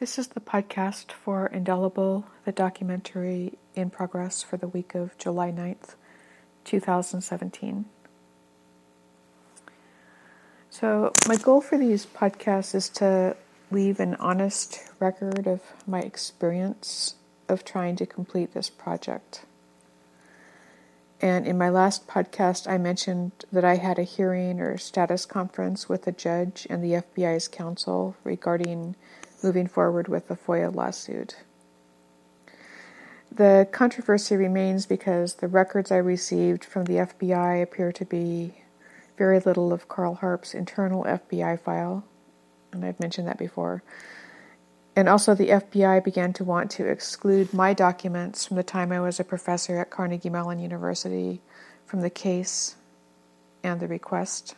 This is the podcast for Indelible, the documentary in progress for the week of July 9th, 2017. So, my goal for these podcasts is to leave an honest record of my experience of trying to complete this project. And in my last podcast, I mentioned that I had a hearing or status conference with a judge and the FBI's counsel regarding moving forward with the FOIA lawsuit. The controversy remains because the records I received from the FBI appear to be very little of Carl Harp's internal FBI file, and I've mentioned that before. And also, the FBI began to want to exclude my documents from the time I was a professor at Carnegie Mellon University from the case and the request,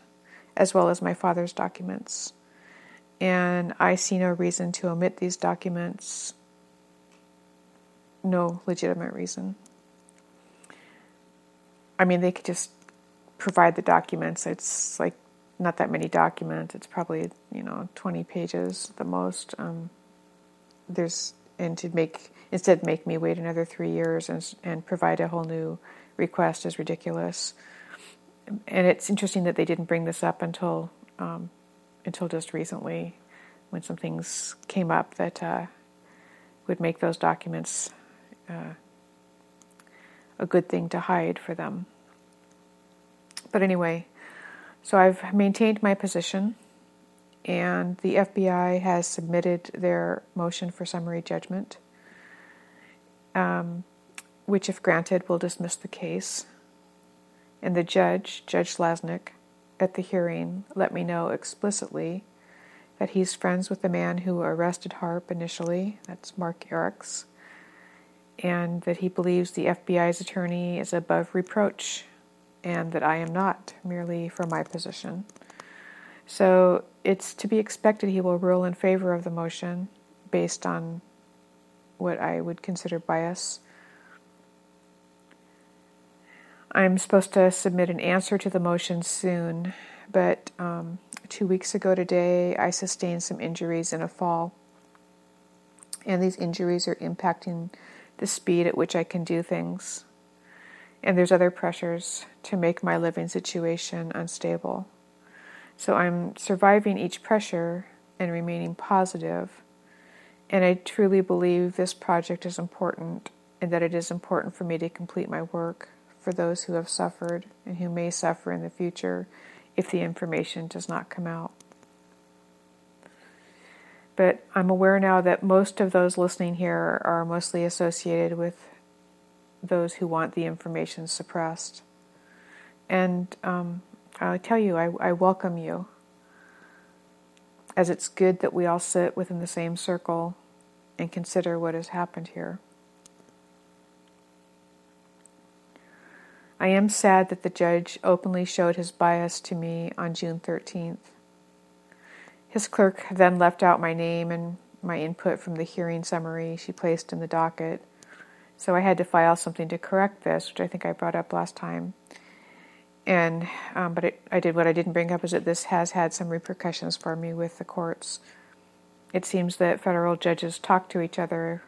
as well as my father's documents and I see no reason to omit these documents. No legitimate reason. I mean, they could just provide the documents. It's like not that many documents. It's probably you know twenty pages at the most. Um, there's and to make instead make me wait another three years and and provide a whole new request is ridiculous. And it's interesting that they didn't bring this up until um, until just recently when some things came up that uh, would make those documents uh, a good thing to hide for them. But anyway, so I've maintained my position, and the FBI has submitted their motion for summary judgment, um, which, if granted, will dismiss the case. And the judge, Judge Lasnik, at the hearing let me know explicitly that he's friends with the man who arrested Harp initially, that's Mark Eriks, and that he believes the FBI's attorney is above reproach and that I am not, merely for my position. So it's to be expected he will rule in favor of the motion based on what I would consider bias. I'm supposed to submit an answer to the motion soon, but um, two weeks ago today, I sustained some injuries in a fall. And these injuries are impacting the speed at which I can do things. And there's other pressures to make my living situation unstable. So I'm surviving each pressure and remaining positive. And I truly believe this project is important and that it is important for me to complete my work for those who have suffered and who may suffer in the future if the information does not come out. But I'm aware now that most of those listening here are mostly associated with those who want the information suppressed. And um, I tell you, I, I welcome you, as it's good that we all sit within the same circle and consider what has happened here. I am sad that the judge openly showed his bias to me on June 13th. His clerk then left out my name and my input from the hearing summary she placed in the docket, so I had to file something to correct this, which I think I brought up last time. And um, but it, I did what I didn't bring up is that this has had some repercussions for me with the courts. It seems that federal judges talk to each other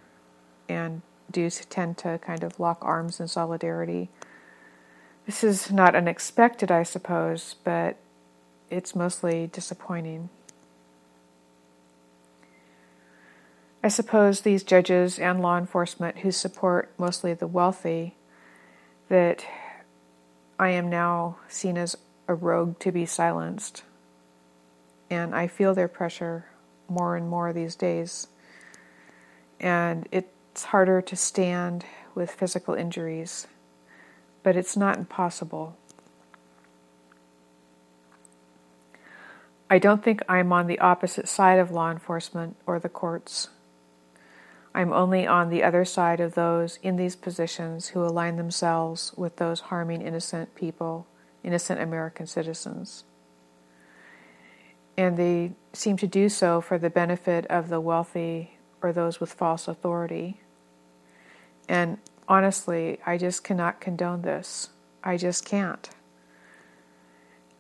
and do tend to kind of lock arms in solidarity this is not unexpected, I suppose, but it's mostly disappointing. I suppose these judges and law enforcement who support mostly the wealthy, that I am now seen as a rogue to be silenced. And I feel their pressure more and more these days. And it's harder to stand with physical injuries but it's not impossible. I don't think I'm on the opposite side of law enforcement or the courts. I'm only on the other side of those in these positions who align themselves with those harming innocent people, innocent American citizens. And they seem to do so for the benefit of the wealthy or those with false authority. And honestly, I just cannot condone this. I just can't.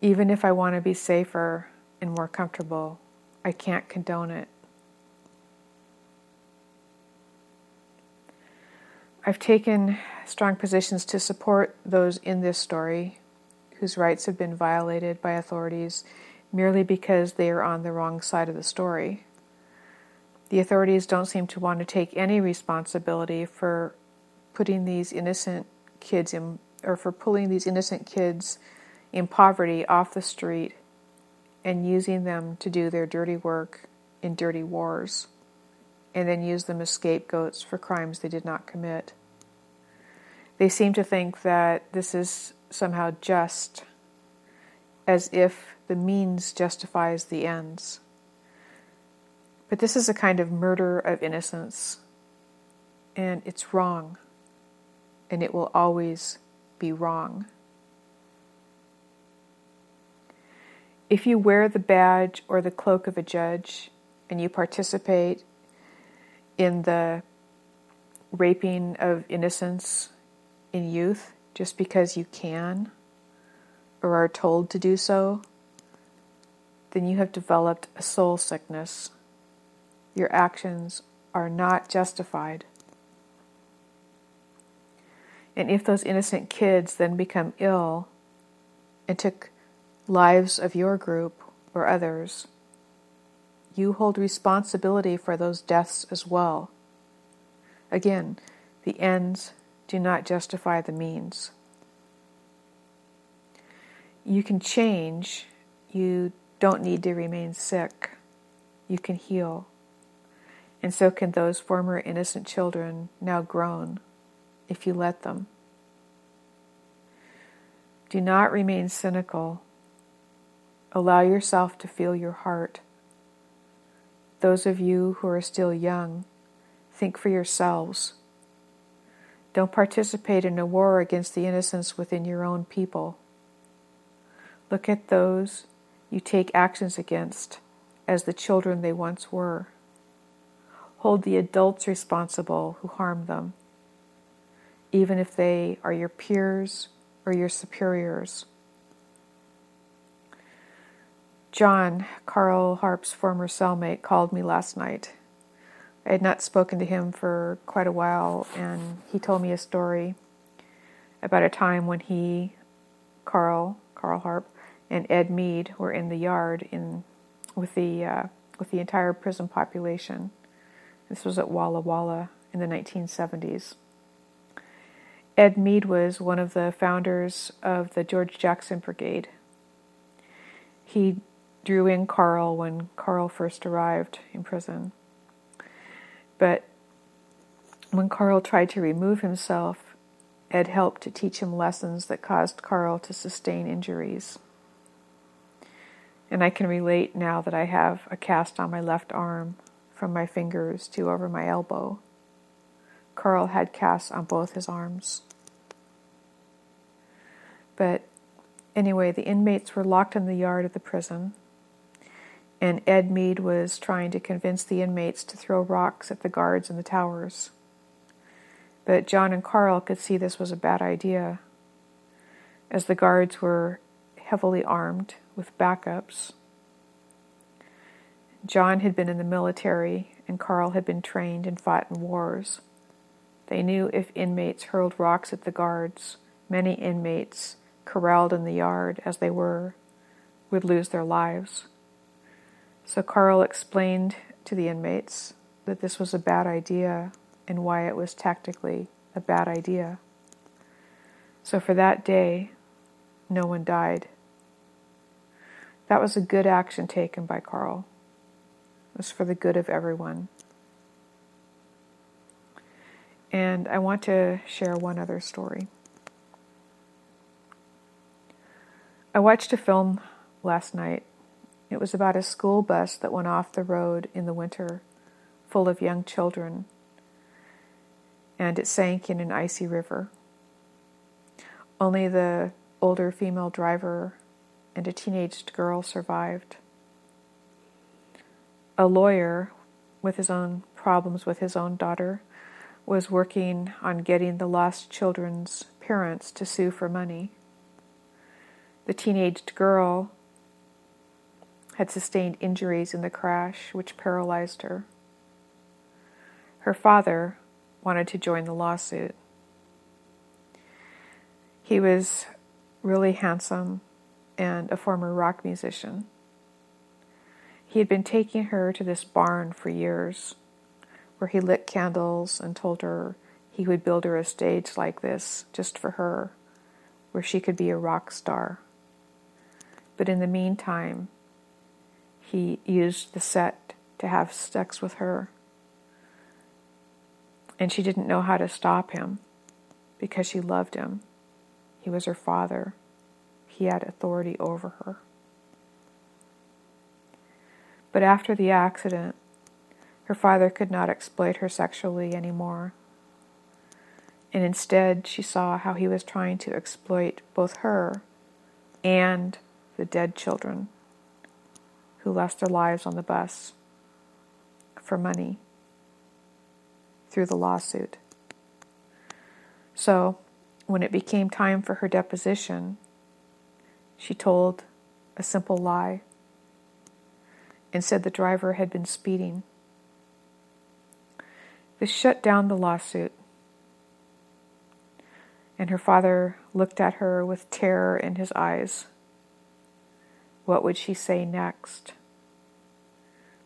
Even if I want to be safer and more comfortable, I can't condone it. I've taken strong positions to support those in this story whose rights have been violated by authorities merely because they are on the wrong side of the story. The authorities don't seem to want to take any responsibility for putting these innocent kids in, or for pulling these innocent kids in poverty off the street and using them to do their dirty work in dirty wars, and then use them as scapegoats for crimes they did not commit. They seem to think that this is somehow just, as if the means justifies the ends. But this is a kind of murder of innocence, and it's wrong, and it will always be wrong. If you wear the badge or the cloak of a judge and you participate in the raping of innocence in youth just because you can or are told to do so, then you have developed a soul sickness. Your actions are not justified. And if those innocent kids then become ill and took lives of your group or others, you hold responsibility for those deaths as well. Again, the ends do not justify the means. You can change, you don't need to remain sick, you can heal. And so can those former innocent children, now grown, if you let them. Do not remain cynical Allow yourself to feel your heart. Those of you who are still young, think for yourselves. Don't participate in a war against the innocence within your own people. Look at those you take actions against as the children they once were. Hold the adults responsible who harm them, even if they are your peers or your superiors. John, Carl Harp's former cellmate, called me last night. I had not spoken to him for quite a while, and he told me a story about a time when he, Carl, Carl Harp, and Ed Mead were in the yard in with the uh, with the entire prison population. This was at Walla Walla in the 1970s. Ed Mead was one of the founders of the George Jackson Brigade. He drew in Carl when Carl first arrived in prison. But when Carl tried to remove himself, Ed helped to teach him lessons that caused Carl to sustain injuries. And I can relate now that I have a cast on my left arm from my fingers to over my elbow. Carl had casts on both his arms. But anyway, the inmates were locked in the yard of the prison and Ed Mead was trying to convince the inmates to throw rocks at the guards in the towers. But John and Carl could see this was a bad idea, as the guards were heavily armed with backups. John had been in the military, and Carl had been trained and fought in wars. They knew if inmates hurled rocks at the guards, many inmates, corralled in the yard as they were, would lose their lives. So Carl explained to the inmates that this was a bad idea and why it was tactically a bad idea. So for that day, no one died. That was a good action taken by Carl. It was for the good of everyone. And I want to share one other story. I watched a film last night it was about a school bus that went off the road in the winter, full of young children, and it sank in an icy river. Only the older female driver and a teenaged girl survived. A lawyer, with his own problems with his own daughter, was working on getting the lost children's parents to sue for money. The teenaged girl had sustained injuries in the crash which paralyzed her. Her father wanted to join the lawsuit. He was really handsome and a former rock musician. He had been taking her to this barn for years, where he lit candles and told her he would build her a stage like this just for her, where she could be a rock star. But in the meantime, he used the set to have sex with her. And she didn't know how to stop him because she loved him. He was her father, he had authority over her. But after the accident, her father could not exploit her sexually anymore. And instead, she saw how he was trying to exploit both her and the dead children who lost their lives on the bus for money through the lawsuit. So, when it became time for her deposition, she told a simple lie and said the driver had been speeding. This shut down the lawsuit, and her father looked at her with terror in his eyes. What would she say next?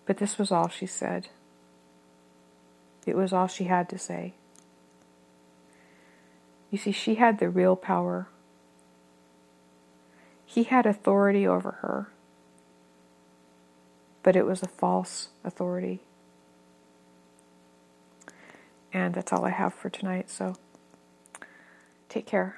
But this was all she said. It was all she had to say. You see, she had the real power. He had authority over her, but it was a false authority. And that's all I have for tonight, so take care.